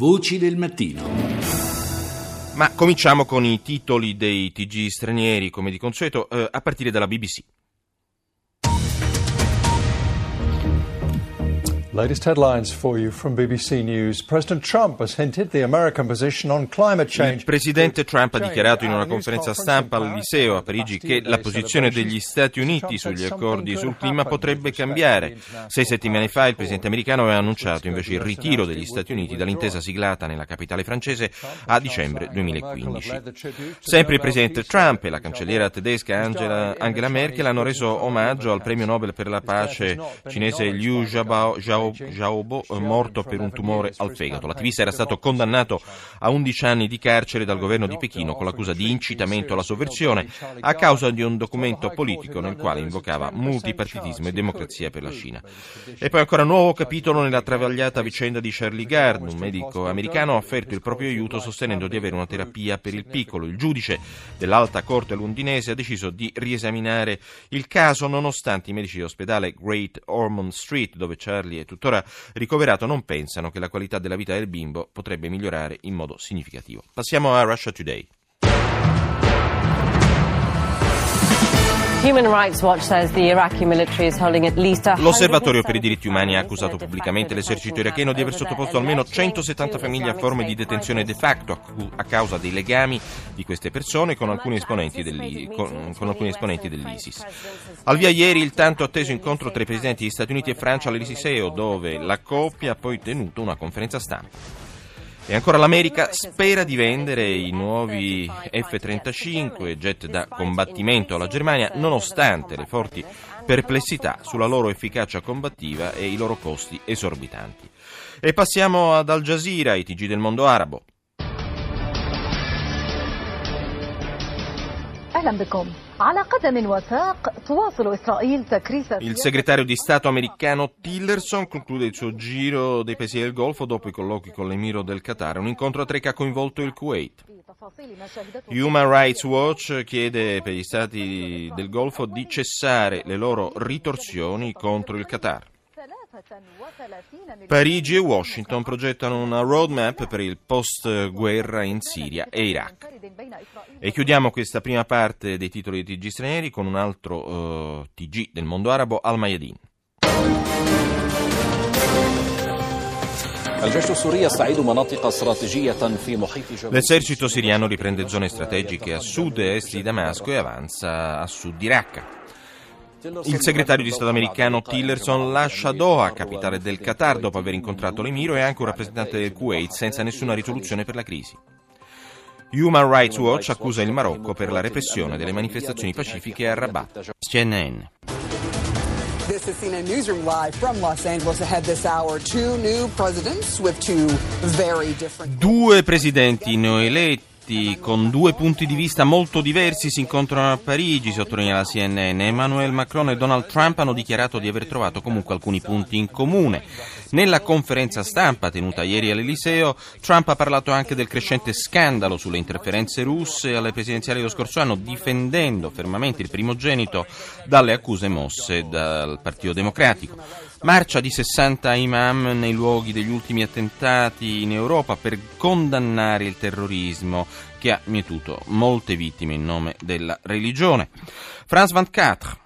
Voci del mattino. Ma cominciamo con i titoli dei TG stranieri, come di consueto, eh, a partire dalla BBC. Latest headlines for you from BBC News. President Trump has hinted the American position on climate change. Il presidente Trump ha dichiarato in una conferenza stampa al Liceo a Parigi che la posizione degli Stati Uniti sugli accordi sul clima potrebbe cambiare. Sei settimane fa il presidente americano aveva annunciato invece il ritiro degli Stati Uniti dall'intesa siglata nella capitale francese a dicembre 2015. Sempre il presidente Trump e la cancelliera tedesca Angela, Angela Merkel hanno reso omaggio al premio Nobel per la pace cinese Liu Xiaobo Xiaobo, morto per un tumore al fegato. L'attivista era stato condannato a 11 anni di carcere dal governo di Pechino con l'accusa di incitamento alla sovversione a causa di un documento politico nel quale invocava multipartitismo e democrazia per la Cina. E poi ancora un nuovo capitolo nella travagliata vicenda di Charlie Gard, un medico americano ha offerto il proprio aiuto sostenendo di avere una terapia per il piccolo. Il giudice dell'alta corte londinese ha deciso di riesaminare il caso nonostante i medici dell'ospedale Great Ormond Street, dove Charlie è tuttora ricoverato non pensano che la qualità della vita del bimbo potrebbe migliorare in modo significativo. Passiamo a Russia Today. L'Osservatorio per i diritti umani ha accusato pubblicamente l'esercito iracheno di aver sottoposto almeno 170 famiglie a forme di detenzione de facto a causa dei legami di queste persone con alcuni esponenti, con, con alcuni esponenti dell'ISIS. Al via ieri il tanto atteso incontro tra i presidenti di Stati Uniti e Francia all'Eliseo dove la coppia ha poi tenuto una conferenza stampa. E ancora l'America spera di vendere i nuovi F-35, jet da combattimento alla Germania, nonostante le forti perplessità sulla loro efficacia combattiva e i loro costi esorbitanti. E passiamo ad Al Jazeera, i TG del mondo arabo. أهلا بكم il segretario di Stato americano Tillerson conclude il suo giro dei paesi del Golfo dopo i colloqui con l'emiro del Qatar, un incontro a tre che ha coinvolto il Kuwait. Human Rights Watch chiede per gli stati del Golfo di cessare le loro ritorsioni contro il Qatar. Parigi e Washington progettano una roadmap per il post-guerra in Siria e Iraq. E chiudiamo questa prima parte dei titoli di TG stranieri con un altro uh, TG del mondo arabo, Al Mayadin. L'esercito siriano riprende zone strategiche a sud e est di Damasco e avanza a sud di Raqqa. Il segretario di Stato americano Tillerson lascia Doha, capitale del Qatar, dopo aver incontrato l'Emiro e anche un rappresentante del Kuwait, senza nessuna risoluzione per la crisi. Human Rights Watch accusa il Marocco per la repressione delle manifestazioni pacifiche a Rabat. CNN. This is CNN Newsroom live from Los Angeles ahead this hour. Two new presidents with two very different. Due presidenti neoeletti con due punti di vista molto diversi si incontrano a Parigi, sottolinea la CNN. Emmanuel Macron e Donald Trump hanno dichiarato di aver trovato comunque alcuni punti in comune. Nella conferenza stampa tenuta ieri all'Eliseo, Trump ha parlato anche del crescente scandalo sulle interferenze russe alle presidenziali dello scorso anno, difendendo fermamente il primogenito dalle accuse mosse dal Partito Democratico. Marcia di 60 imam nei luoghi degli ultimi attentati in Europa per condannare il terrorismo che ha mietuto molte vittime in nome della religione. France 24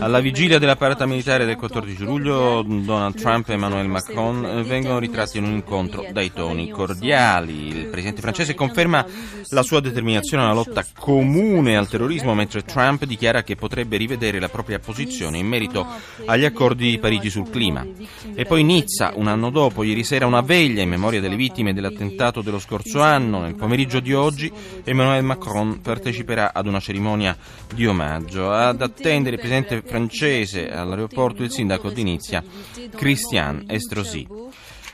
Alla vigilia della parata militare del 14 luglio, Donald Trump e Emmanuel Macron vengono ritratti in un incontro dai toni cordiali. Il presidente francese conferma la sua determinazione alla lotta comune al terrorismo, mentre Trump dichiara che potrebbe rivedere la propria posizione in merito agli accordi di Parigi sul clima. E poi Nizza, un anno dopo, ieri sera una veglia in memoria delle vittime dell'attentato dello scorso anno. Nel pomeriggio di oggi Emmanuel Macron partecipa parteciperà ad una cerimonia di omaggio. Ad attendere il presidente francese all'aeroporto il sindaco di Nizia, Christian Estrosi.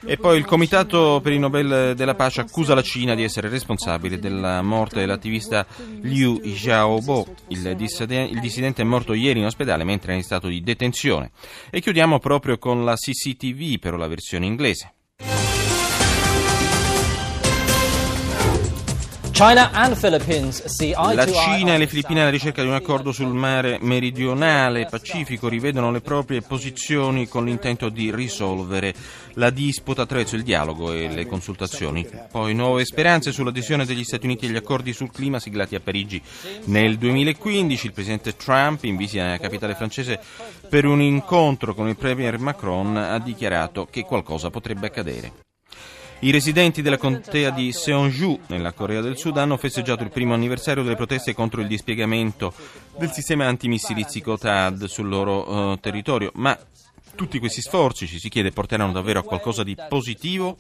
E poi il Comitato per il Nobel della Pace accusa la Cina di essere responsabile della morte dell'attivista Liu Xiaobo. Il, dissidente, il dissidente è morto ieri in ospedale mentre è in stato di detenzione. E chiudiamo proprio con la CCTV, però la versione inglese. La Cina e le Filippine alla ricerca di un accordo sul mare meridionale Pacifico rivedono le proprie posizioni con l'intento di risolvere la disputa attraverso il dialogo e le consultazioni. Poi nuove speranze sull'adesione degli Stati Uniti agli accordi sul clima siglati a Parigi nel 2015. Il presidente Trump, in visita nella capitale francese per un incontro con il premier Macron, ha dichiarato che qualcosa potrebbe accadere. I residenti della contea di Seonju, nella Corea del Sud, hanno festeggiato il primo anniversario delle proteste contro il dispiegamento del sistema antimissilistico TAD sul loro uh, territorio, ma tutti questi sforzi, ci si chiede, porteranno davvero a qualcosa di positivo?